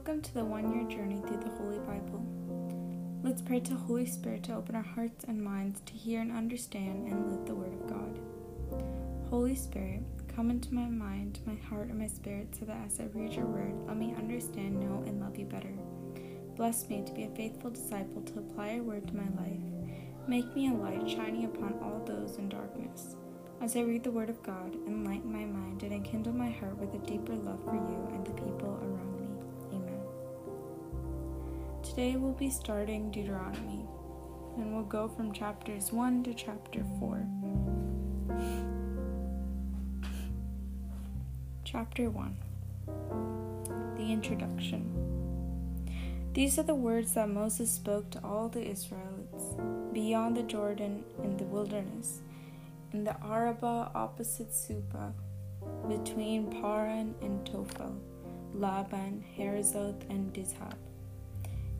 Welcome to the one year journey through the Holy Bible. Let's pray to Holy Spirit to open our hearts and minds to hear and understand and live the Word of God. Holy Spirit, come into my mind, my heart, and my spirit so that as I read your Word, let me understand, know, and love you better. Bless me to be a faithful disciple to apply your Word to my life. Make me a light shining upon all those in darkness. As I read the Word of God, enlighten my mind and enkindle my heart with a deeper love for you and the people around me. Today we'll be starting Deuteronomy, and we'll go from chapters 1 to chapter 4. Chapter 1 The Introduction. These are the words that Moses spoke to all the Israelites beyond the Jordan in the wilderness in the Arabah opposite Supa, between Paran and Tophel, Laban, Hazeroth, and Dizhab.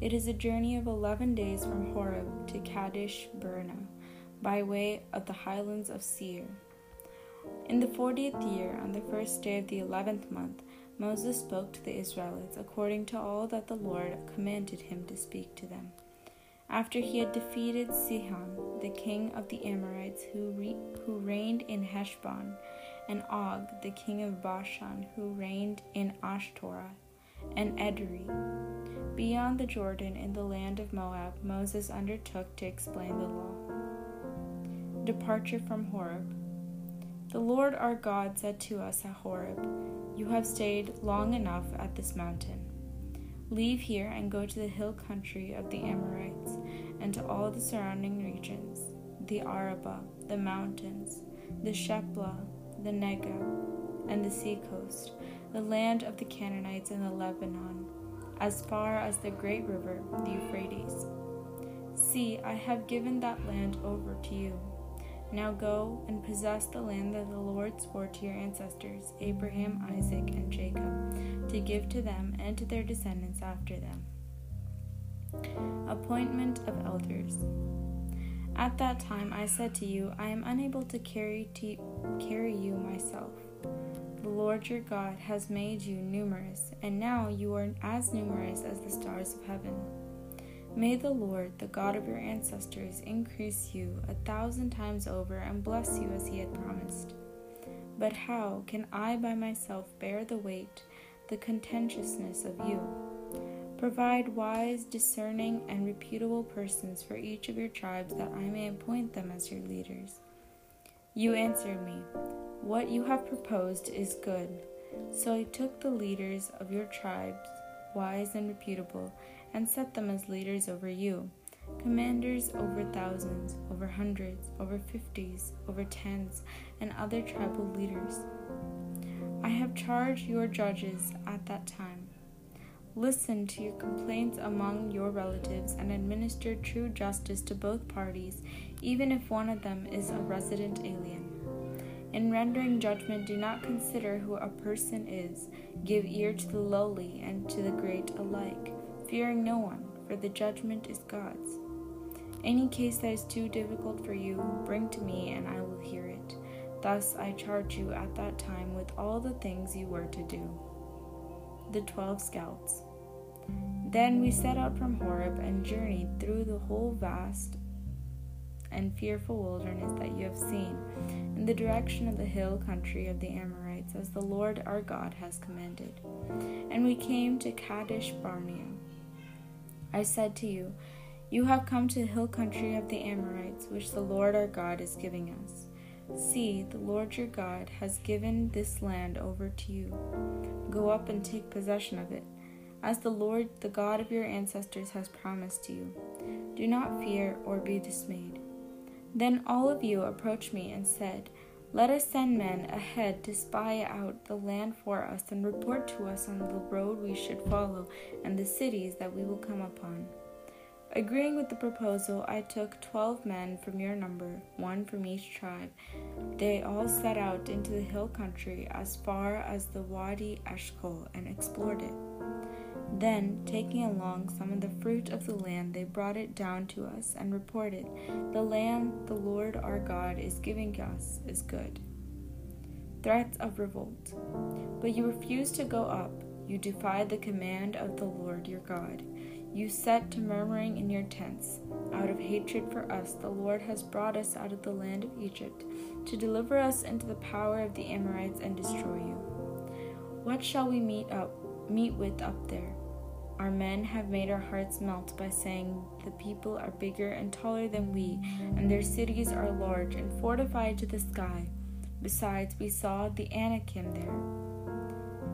It is a journey of eleven days from Horeb to Kadesh Barnea, by way of the highlands of Seir. In the fortieth year, on the first day of the eleventh month, Moses spoke to the Israelites according to all that the Lord commanded him to speak to them after he had defeated Sihon, the king of the Amorites, who, re- who reigned in Heshbon, and Og, the king of Bashan, who reigned in Ashtoreth, and Edrei. Beyond the Jordan, in the land of Moab, Moses undertook to explain the law. Departure from Horeb. The Lord our God said to us at Horeb, You have stayed long enough at this mountain. Leave here and go to the hill country of the Amorites and to all the surrounding regions the Arabah, the mountains, the Shephelah, the Negev, and the seacoast, the land of the Canaanites and the Lebanon, as far as the great river, the Euphrates. See, I have given that land over to you. Now go and possess the land that the Lord swore to your ancestors, Abraham, Isaac, and Jacob, to give to them and to their descendants after them. Appointment of elders. At that time I said to you, I am unable to carry, to carry you myself. The Lord your God has made you numerous, and now you are as numerous as the stars of heaven. May the Lord, the God of your ancestors, increase you a thousand times over and bless you as he had promised. But how can I by myself bear the weight, the contentiousness of you? Provide wise, discerning, and reputable persons for each of your tribes that I may appoint them as your leaders. You answered me, What you have proposed is good. So I took the leaders of your tribes, wise and reputable, and set them as leaders over you, commanders over thousands, over hundreds, over fifties, over tens, and other tribal leaders. I have charged your judges at that time. Listen to your complaints among your relatives and administer true justice to both parties, even if one of them is a resident alien. In rendering judgment, do not consider who a person is. Give ear to the lowly and to the great alike fearing no one, for the judgment is God's. Any case that is too difficult for you, bring to me, and I will hear it. Thus I charge you at that time with all the things you were to do. The Twelve Scouts. Then we set out from Horeb and journeyed through the whole vast and fearful wilderness that you have seen, in the direction of the hill country of the Amorites, as the Lord our God has commanded. And we came to Kadesh Barnea. I said to you, You have come to the hill country of the Amorites, which the Lord our God is giving us. See, the Lord your God has given this land over to you. Go up and take possession of it, as the Lord, the God of your ancestors, has promised to you. Do not fear or be dismayed. Then all of you approached me and said, Let us send men ahead to spy out the land for us and report to us on the road we should follow and the cities that we will come upon. Agreeing with the proposal, I took twelve men from your number, one from each tribe. They all set out into the hill country as far as the Wadi Eshcol and explored it. Then, taking along some of the fruit of the land, they brought it down to us and reported, The land the Lord our God is giving us is good. Threats of revolt. But you refused to go up You defied the command of the Lord your God. You set to murmuring in your tents. Out of hatred for us, the Lord has brought us out of the land of Egypt to deliver us into the power of the Amorites and destroy you. What shall we meet up meet with up there? Our men have made our hearts melt by saying the people are bigger and taller than we, and their cities are large and fortified to the sky. Besides, we saw the Anakim there.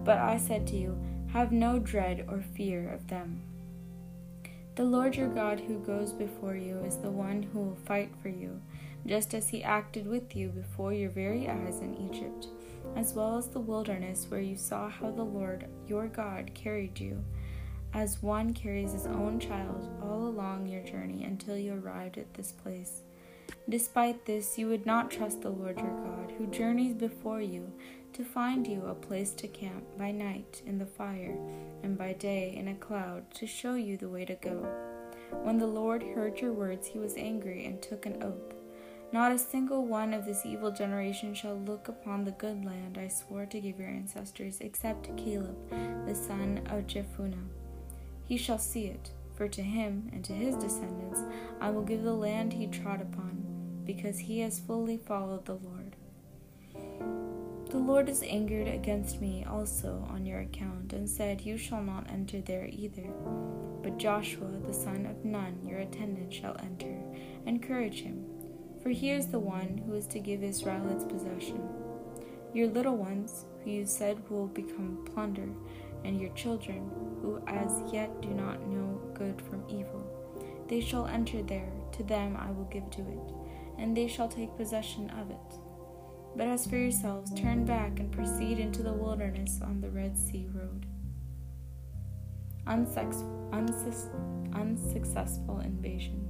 But I said to you, Have no dread or fear of them. The Lord your God who goes before you is the one who will fight for you, just as he acted with you before your very eyes in Egypt, as well as the wilderness where you saw how the Lord your God carried you, as one carries his own child all along your journey until you arrived at this place. Despite this, you would not trust the Lord your God, who journeys before you to find you a place to camp by night in the fire, and by day in a cloud to show you the way to go. When the Lord heard your words, he was angry and took an oath. Not a single one of this evil generation shall look upon the good land I swore to give your ancestors, except Caleb, the son of Jephunneh. He shall see it, for to him and to his descendants I will give the land he trod upon, because he has fully followed the Lord. The Lord is angered against me also on your account, and said, You shall not enter there either. But Joshua the son of Nun, your attendant, shall enter. Encourage him, for he is the one who is to give Israel its possession. Your little ones, who you said will become plunder, and your children, who as yet do not know good from evil, they shall enter there, to them I will give to it, and they shall take possession of it. But as for yourselves, turn back and proceed into the wilderness on the Red Sea road. Unsex- unsus- unsuccessful invasion.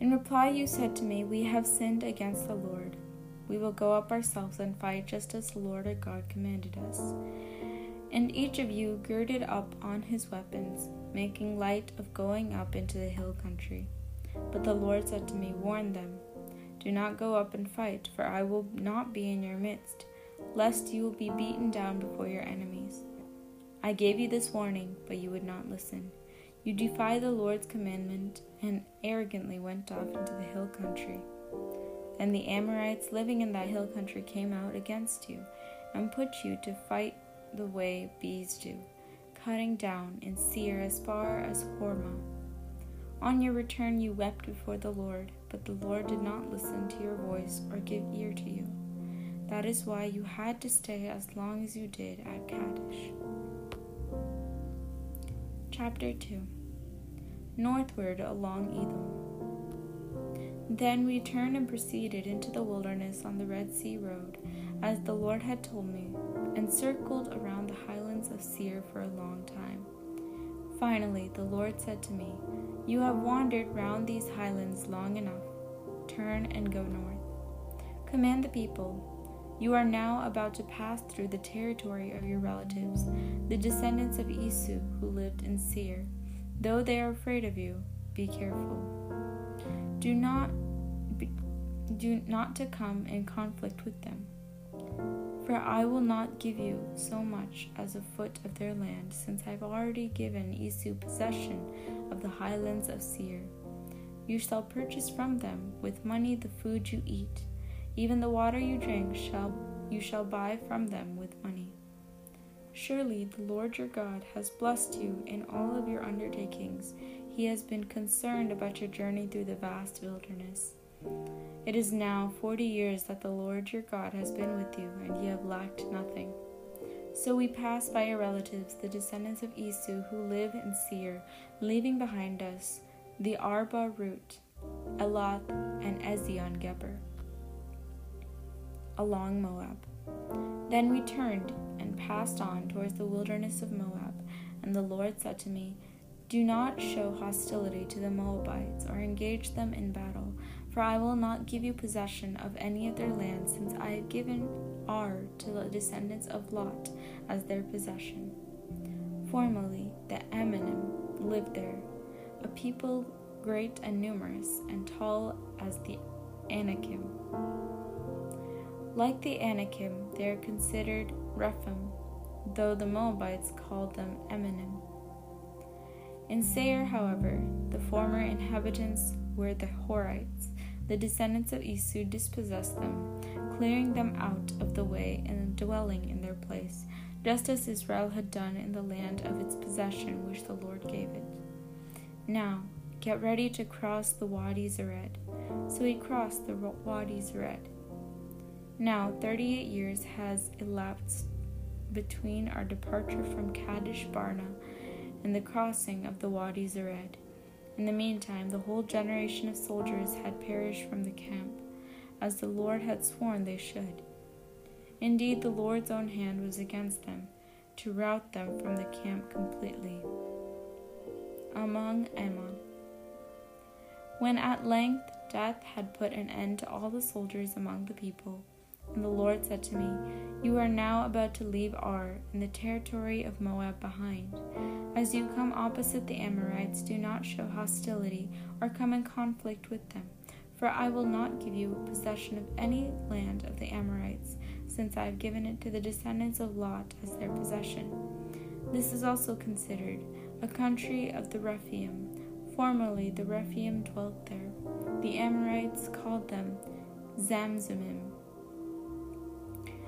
In reply, you said to me, We have sinned against the Lord. We will go up ourselves and fight just as the Lord our God commanded us. And each of you girded up on his weapons, making light of going up into the hill country. But the Lord said to me, Warn them do not go up and fight, for I will not be in your midst, lest you will be beaten down before your enemies. I gave you this warning, but you would not listen. You defied the Lord's commandment and arrogantly went off into the hill country. Then the Amorites living in that hill country came out against you and put you to fight the way bees do, cutting down in Seir as far as Hormah. On your return, you wept before the Lord, but the Lord did not listen to your voice or give ear to you. That is why you had to stay as long as you did at Kadesh. Chapter 2 Northward along Edom. Then we turned and proceeded into the wilderness on the Red Sea road, as the Lord had told me, and circled around the highlands of Seir for a long time. Finally, the Lord said to me, You have wandered round these highlands long enough. Turn and go north. Command the people. You are now about to pass through the territory of your relatives, the descendants of Esau who lived in Seir. Though they are afraid of you, be careful. Do not be, do not to come in conflict with them. For I will not give you so much as a foot of their land, since I have already given Esau possession of the highlands of Seir. You shall purchase from them with money the food you eat, even the water you drink shall you shall buy from them with money. Surely the Lord your God has blessed you in all of your undertakings. He has been concerned about your journey through the vast wilderness. It is now forty years that the Lord your God has been with you, and ye have lacked nothing. So we passed by your relatives, the descendants of Esau, who live in Seir, leaving behind us the Arabah route, Elath, and Ezion Geber, along Moab. Then we turned and passed on towards the wilderness of Moab, and the Lord said to me, Do not show hostility to the Moabites or engage them in battle for I will not give you possession of any of their land, since I have given Ar to the descendants of Lot as their possession. Formerly, the Amonim lived there, a people great and numerous, and tall as the Anakim. Like the Anakim, they are considered Rephaim, though the Moabites called them Emmanim. In Seir, however, the former inhabitants were the Horites. The descendants of Esau dispossessed them, clearing them out of the way and dwelling in their place, just as Israel had done in the land of its possession which the Lord gave it. Now, get ready to cross the Wadi Zered. So he crossed the Wadi Zered. Now, 38 years has elapsed between our departure from Kadesh Barnea and the crossing of the Wadi Zered. In the meantime, the whole generation of soldiers had perished from the camp, as the Lord had sworn they should. Indeed, the Lord's own hand was against them, to rout them from the camp completely. Among Ammon. When at length death had put an end to all the soldiers among the people, and the Lord said to me, You are now about to leave Ar and the territory of Moab behind. As you come opposite the Amorites, do not show hostility or come in conflict with them, for I will not give you possession of any land of the Amorites, since I have given it to the descendants of Lot as their possession. This is also considered a country of the Rephaim. Formerly the Rephaim dwelt there. The Amorites called them Zamzummim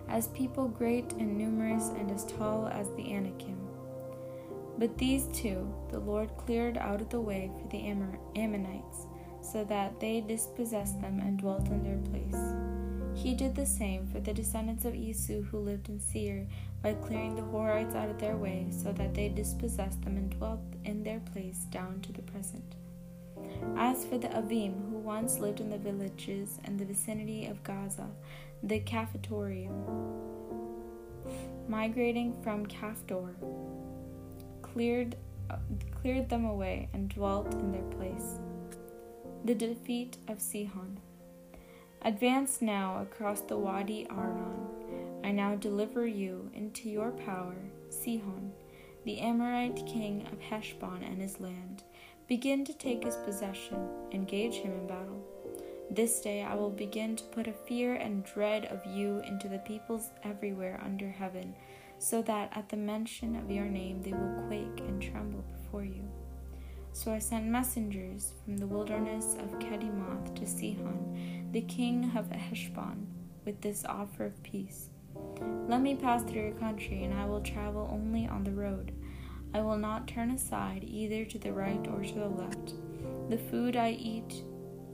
as people great and numerous and as tall as the Anakim. But these two the Lord cleared out of the way for the Ammonites, so that they dispossessed them and dwelt in their place. He did the same for the descendants of Esau who lived in Seir by clearing the Horites out of their way, so that they dispossessed them and dwelt in their place down to the present. As for the Avim, who once lived in the villages and the vicinity of Gaza, the Caphtorim, migrating from Caphtor, cleared, cleared them away and dwelt in their place. The defeat of Sihon. Advance now across the Wadi Arnon. I now deliver you into your power, Sihon, the Amorite king of Heshbon and his land. Begin to take his possession, engage him in battle. This day I will begin to put a fear and dread of you into the peoples everywhere under heaven, so that at the mention of your name they will quake So I sent messengers from the wilderness of Kedemoth to Sihon, the king of Heshbon, with this offer of peace. Let me pass through your country, and I will travel only on the road. I will not turn aside either to the right or to the left. The food I eat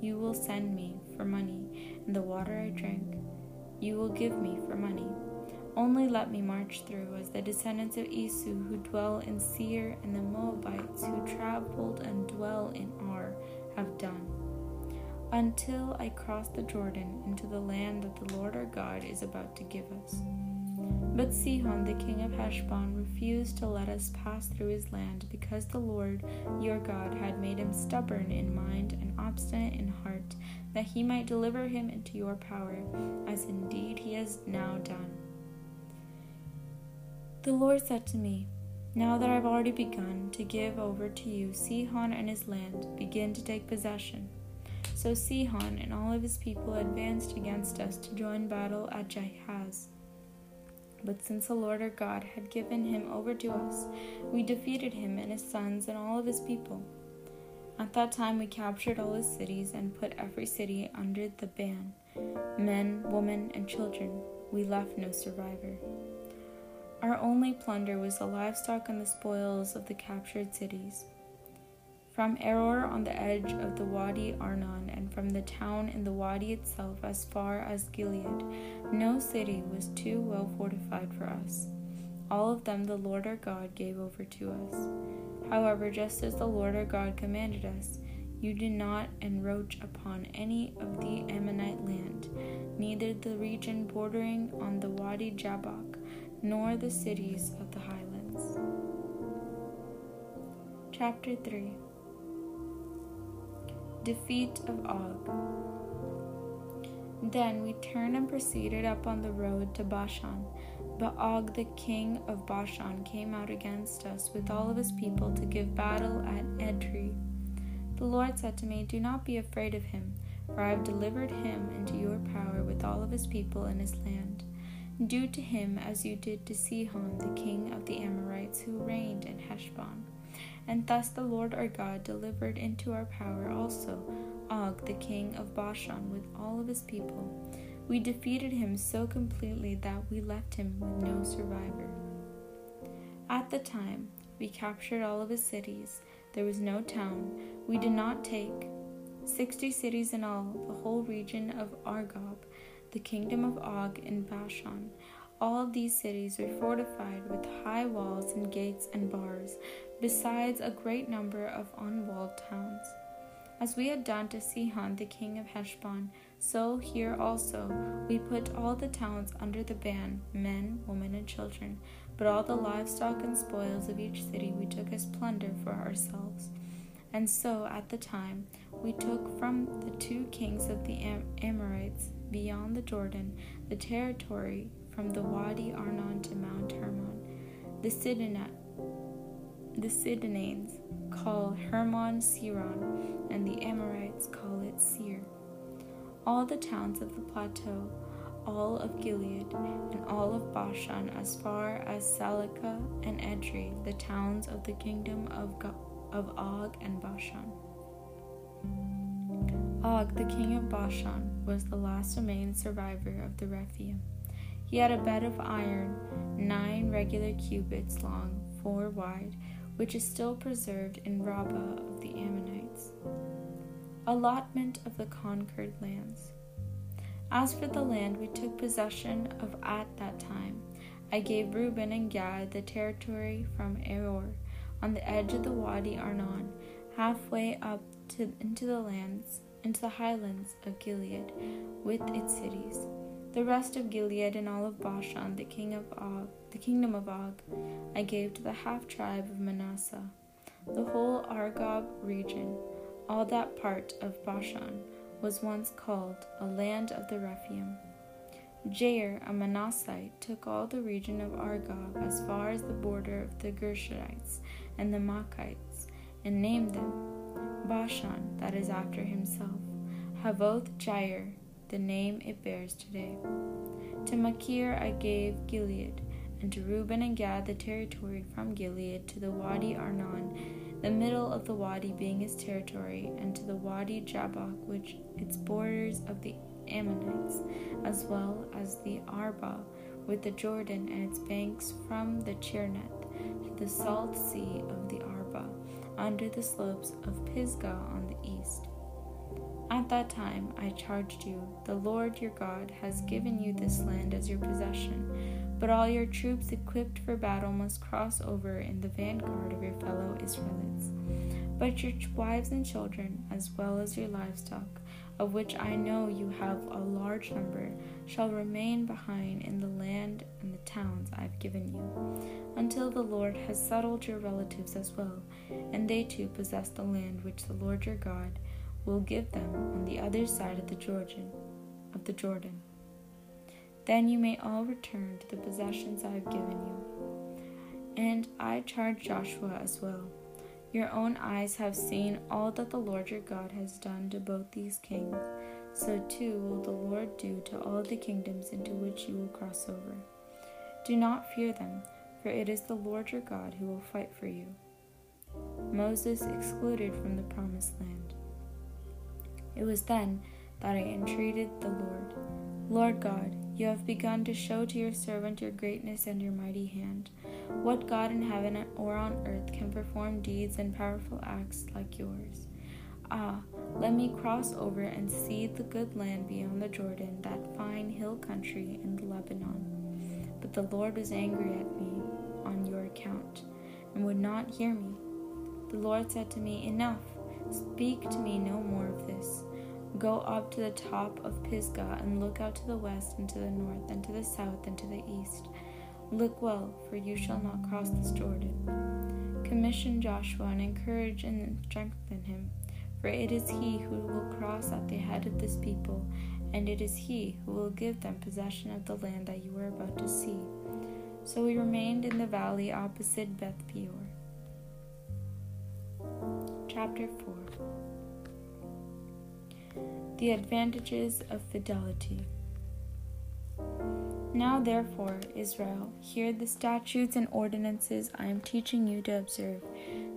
you will send me for money, and the water I drink you will give me for money. Only let me march through as the descendants of Esau who dwell in Seir and the Moabites who traveled and dwell in Ar have done, until I cross the Jordan into the land that the Lord our God is about to give us. But Sihon, the king of Heshbon, refused to let us pass through his land because the Lord your God had made him stubborn in mind and obstinate in heart, that he might deliver him into your power, as indeed he has now done. The Lord said to me, Now that I've already begun to give over to you Sihon and his land, begin to take possession. So Sihon and all of his people advanced against us to join battle at Jahaz. But since the Lord our God had given him over to us, we defeated him and his sons and all of his people. At that time we captured all his cities and put every city under the ban men, women, and children. We left no survivor. Our only plunder was the livestock and the spoils of the captured cities. From Aroer on the edge of the Wadi Arnon, and from the town in the Wadi itself as far as Gilead, no city was too well fortified for us. All of them the Lord our God gave over to us. However, just as the Lord our God commanded us, you did not encroach upon any of the Ammonite land, neither the region bordering on the Wadi Jabbok, nor the cities of the highlands. Chapter 3 Defeat of Og. Then we turned and proceeded up on the road to Bashan. But Og, the king of Bashan, came out against us with all of his people to give battle at Edrei. The Lord said to me, Do not be afraid of him, for I have delivered him into your power with all of his people and his land. Do to him as you did to Sihon, the king of the Amorites, who reigned in Heshbon. And thus the Lord our God delivered into our power also Og, the king of Bashan, with all of his people. We defeated him so completely that we left him with no survivor. At the time, we captured all of his cities. There was no town we did not take. Sixty cities in all, the whole region of Argob the kingdom of Og in Bashan. All these cities were fortified with high walls and gates and bars, besides a great number of unwalled towns. As we had done to Sihon the king of Heshbon, so here also we put all the towns under the ban, men, women, and children. But all the livestock and spoils of each city we took as plunder for ourselves. And so at the time we took from the two kings of the Am- Amorites beyond the Jordan, the territory from the Wadi Arnon to Mount Hermon. The Sidonite the Sidonians call Hermon Sirion, and the Amorites call it Seir. All the towns of the plateau, all of Gilead, and all of Bashan, as far as Salecah and Edrei, the towns of the kingdom of, of Og and Bashan. Og, the king of Bashan, was the last remaining survivor of the Rephaim. He had a bed of iron, nine regular cubits long, four wide, which is still preserved in Rabbah of the Ammonites. Allotment of the conquered lands. As for the land we took possession of at that time, I gave Reuben and Gad the territory from Aroer on the edge of the Wadi Arnon, halfway up to, into the lands into the highlands of Gilead with its cities. The rest of Gilead and all of Bashan, the king of Og, the kingdom of Og, I gave to the half tribe of Manasseh. The whole Argob region, all that part of Bashan, was once called a land of the Rephaim. Jair, a Manassite, took all the region of Argob as far as the border of the Gershonites and the Machites, and named them Bashan, that is after himself, Havoth Jair, the name it bears today. To Machir I gave Gilead, and to Reuben and Gad the territory from Gilead to the Wadi Arnon, the middle of the wadi being his territory, and to the Wadi Jabbok, which its borders of the Ammonites, as well as the Arabah, with the Jordan and its banks from the Chinnereth to the salt sea of the Arabah under the slopes of Pisgah on the east. At that time I charged you, the Lord your God has given you this land as your possession, but all your troops equipped for battle must cross over in the vanguard of your fellow Israelites. But your wives and children, as well as your livestock, of which I know you have a large number, shall remain behind in the land and the towns I have given you, until the Lord has settled your relatives as well, and they too possess the land which the Lord your God will give them on the other side of the Jordan of the Jordan. Then you may all return to the possessions I have given you. And I charge Joshua as well your own eyes have seen all that the Lord your God has done to both these kings. So too will the Lord do to all the kingdoms into which you will cross over. Do not fear them, for it is the Lord your God who will fight for you. Moses excluded from the promised land. It was then that I entreated the Lord, Lord God, you have begun to show to your servant your greatness and your mighty hand. What God in heaven or on earth can perform deeds and powerful acts like yours? Ah, let me cross over and see the good land beyond the Jordan, that fine hill country in the Lebanon. But the Lord was angry at me on your account, and would not hear me. The Lord said to me, Enough, speak to me no more of this. Go up to the top of Pisgah and look out to the west and to the north and to the south and to the east. Look well, for you shall not cross this Jordan. Commission Joshua and encourage and strengthen him, for it is he who will cross at the head of this people, and it is he who will give them possession of the land that you are about to see. So we remained in the valley opposite Beth Peor. Chapter 4 The advantages of fidelity. Now, therefore, Israel, hear the statutes and ordinances I am teaching you to observe,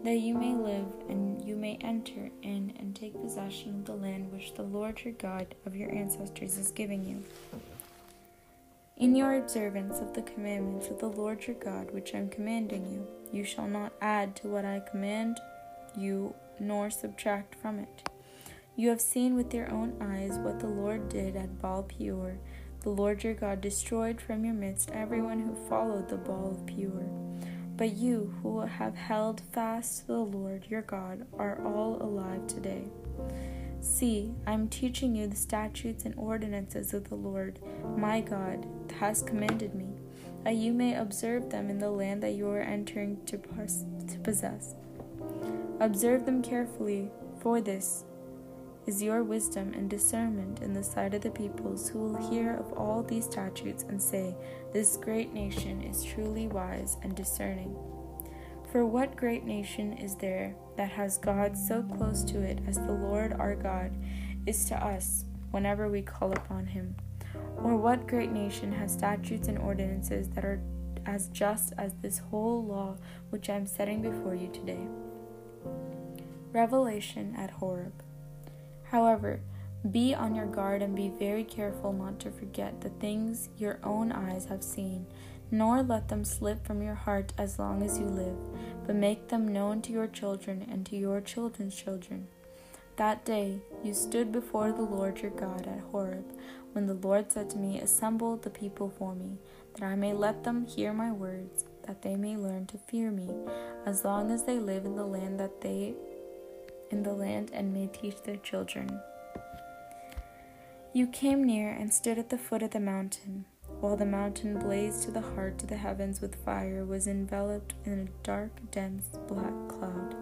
that you may live and you may enter in and take possession of the land which the Lord your God of your ancestors is giving you. In your observance of the commandments of the Lord your God, which I am commanding you, you shall not add to what I command you, nor subtract from it. You have seen with your own eyes what the Lord did at Baal Peor the Lord your God destroyed from your midst everyone who followed the Baal of Peor. But you who have held fast to the Lord your God are all alive today. See, I am teaching you the statutes and ordinances of the Lord my God has commanded me, that you may observe them in the land that you are entering to possess. Observe them carefully, for this is your wisdom and discernment in the sight of the peoples who will hear of all these statutes and say, This great nation is truly wise and discerning. For what great nation is there that has God so close to it as the Lord our God is to us whenever we call upon him? Or what great nation has statutes and ordinances that are as just as this whole law which I am setting before you today? Revelation at Horeb. However, be on your guard and be very careful not to forget the things your own eyes have seen, nor let them slip from your heart as long as you live, but make them known to your children and to your children's children. That day you stood before the Lord your God at Horeb, when the Lord said to me, Assemble the people for me, that I may let them hear my words, that they may learn to fear me, as long as they live in the land that they in the land and may teach their children. You came near and stood at the foot of the mountain, while the mountain blazed to the heart of the heavens with fire, was enveloped in a dark, dense, black cloud.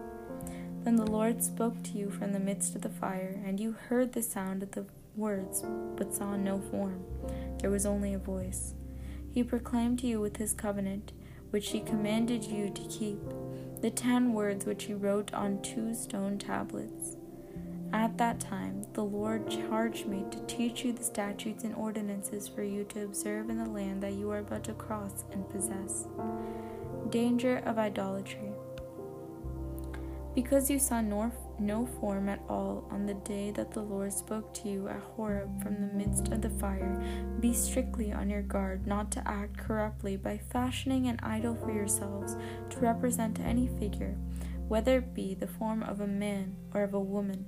Then the Lord spoke to you from the midst of the fire, and you heard the sound of the words, but saw no form. There was only a voice. He proclaimed to you with his covenant, which he commanded you to keep the ten words which he wrote on two stone tablets. At that time, the Lord charged me to teach you the statutes and ordinances for you to observe in the land that you are about to cross and possess. Danger of idolatry. Because you saw nor no form at all on the day that the Lord spoke to you at Horeb from the midst of the fire. Be strictly on your guard not to act corruptly by fashioning an idol for yourselves to represent any figure, whether it be the form of a man or of a woman,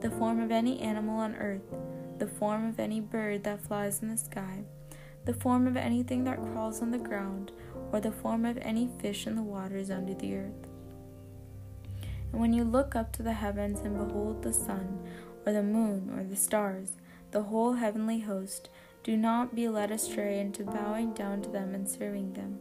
the form of any animal on earth, the form of any bird that flies in the sky, the form of anything that crawls on the ground, or the form of any fish in the waters under the earth. And when you look up to the heavens and behold the sun, or the moon, or the stars, the whole heavenly host, do not be led astray into bowing down to them and serving them.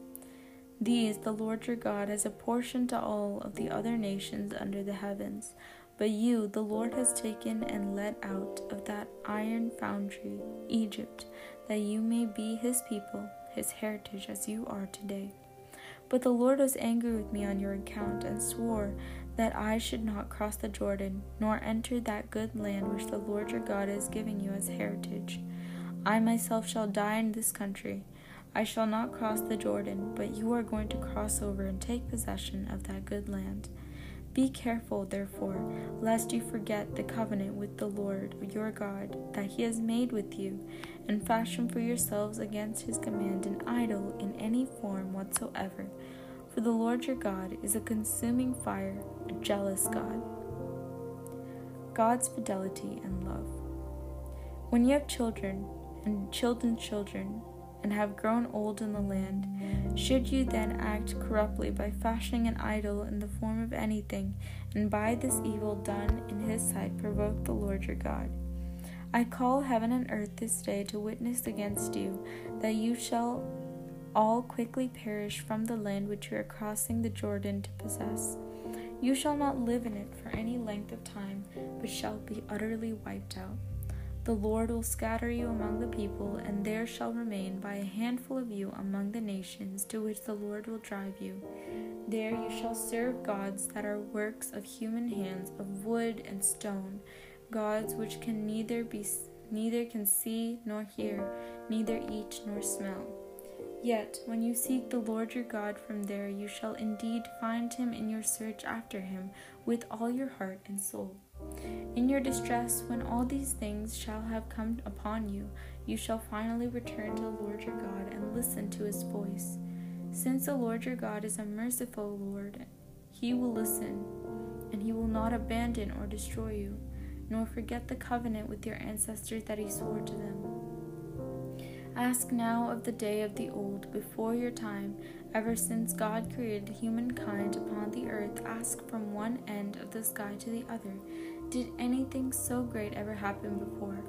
These the Lord your God has apportioned to all of the other nations under the heavens. But you, the Lord has taken and led out of that iron foundry, Egypt, that you may be his people, his heritage, as you are today. But the Lord was angry with me on your account, and swore that I should not cross the Jordan, nor enter that good land which the Lord your God is giving you as heritage. I myself shall die in this country. I shall not cross the Jordan, but you are going to cross over and take possession of that good land. Be careful, therefore, lest you forget the covenant with the Lord your God that he has made with you, and fashion for yourselves against his command an idol in any form whatsoever for the Lord your God is a consuming fire, a jealous God. God's fidelity and love. When you have children and children's children, and have grown old in the land, should you then act corruptly by fashioning an idol in the form of anything, and by this evil done in his sight provoke the Lord your God? I call heaven and earth this day to witness against you that you shall all quickly perish from the land which you are crossing the Jordan to possess. You shall not live in it for any length of time, but shall be utterly wiped out. The Lord will scatter you among the people, and there shall remain by a handful of you among the nations to which the Lord will drive you. There you shall serve gods that are works of human hands, of wood and stone, gods which can neither be neither can see nor hear, neither eat nor smell. Yet, when you seek the Lord your God from there, you shall indeed find him in your search after him with all your heart and soul. In your distress, when all these things shall have come upon you, you shall finally return to the Lord your God and listen to his voice. Since the Lord your God is a merciful Lord, he will listen, and he will not abandon or destroy you, nor forget the covenant with your ancestors that he swore to them. Ask now of the day of the old, before your time, ever since God created humankind upon the earth, ask from one end of the sky to the other did anything so great ever happen before?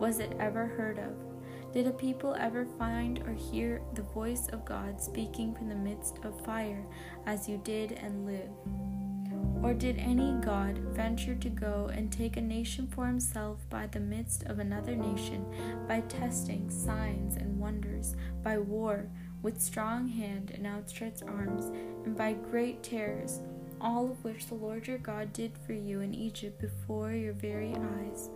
Was it ever heard of? Did a people ever find or hear the voice of God speaking from the midst of fire, as you did and live? Or did any God venture to go and take a nation for himself by the midst of another nation, by testing, signs, and wonders, by war, with strong hand and outstretched arms, and by great terrors? all of which the Lord your God did for you in Egypt before your very eyes.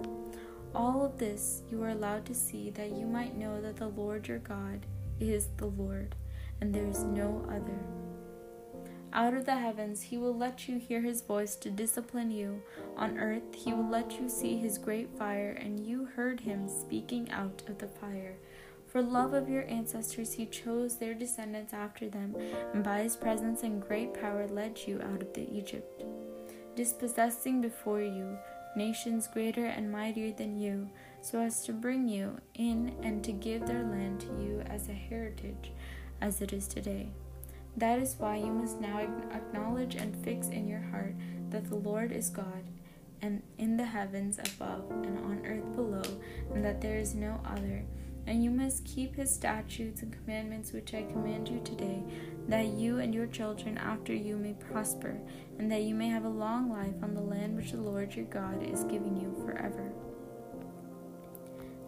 All of this you are allowed to see that you might know that the Lord your God is the Lord, and there is no other. Out of the heavens he will let you hear his voice to discipline you. On earth he will let you see his great fire, and you heard him speaking out of the fire. For love of your ancestors, he chose their descendants after them, and by his presence and great power led you out of the Egypt, dispossessing before you nations greater and mightier than you, so as to bring you in and to give their land to you as a heritage, as it is today. That is why you must now acknowledge and fix in your heart that the Lord is God, and in the heavens above and on earth below, and that there is no other and you must keep his statutes and commandments which I command you today, that you and your children after you may prosper, and that you may have a long life on the land which the Lord your God is giving you forever.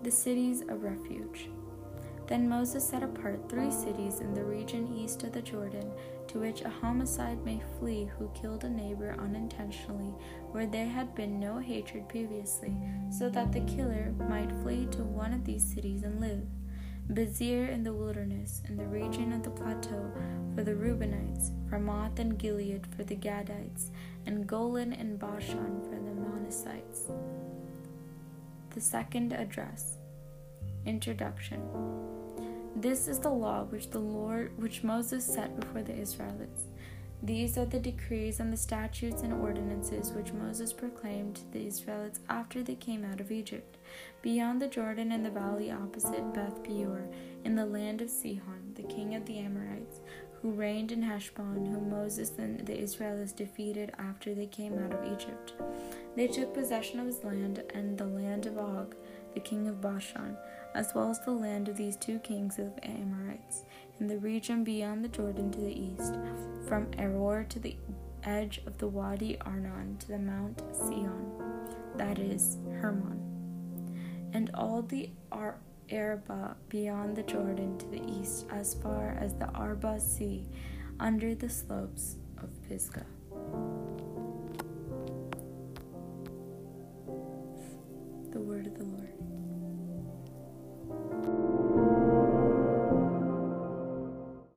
The cities of refuge. Then Moses set apart three cities in the region east of the Jordan, to which a homicide may flee who killed a neighbor unintentionally, where there had been no hatred previously, so that the killer might flee to one of these cities and live. Bezer in the wilderness, in the region of the plateau, for the Reubenites, Ramoth and Gilead for the Gadites, and Golan and Bashan for the Manassites. The second address. Introduction. This is the law which the Lord which Moses set before the Israelites. These are the decrees and the statutes and ordinances which Moses proclaimed to the Israelites after they came out of Egypt, beyond the Jordan in the valley opposite Beth Peor, in the land of Sihon, the king of the Amorites, who reigned in Heshbon, whom Moses and the Israelites defeated after they came out of Egypt. They took possession of his land and the land of Og, the king of Bashan as well as the land of these two kings of Amorites, and the region beyond the Jordan to the east, from Aroer to the edge of the Wadi Arnon to the Mount Sion, that is, Hermon, and all the Ar- Arabah beyond the Jordan to the east, as far as the Arabah Sea, under the slopes of Pisgah. The word of the Lord.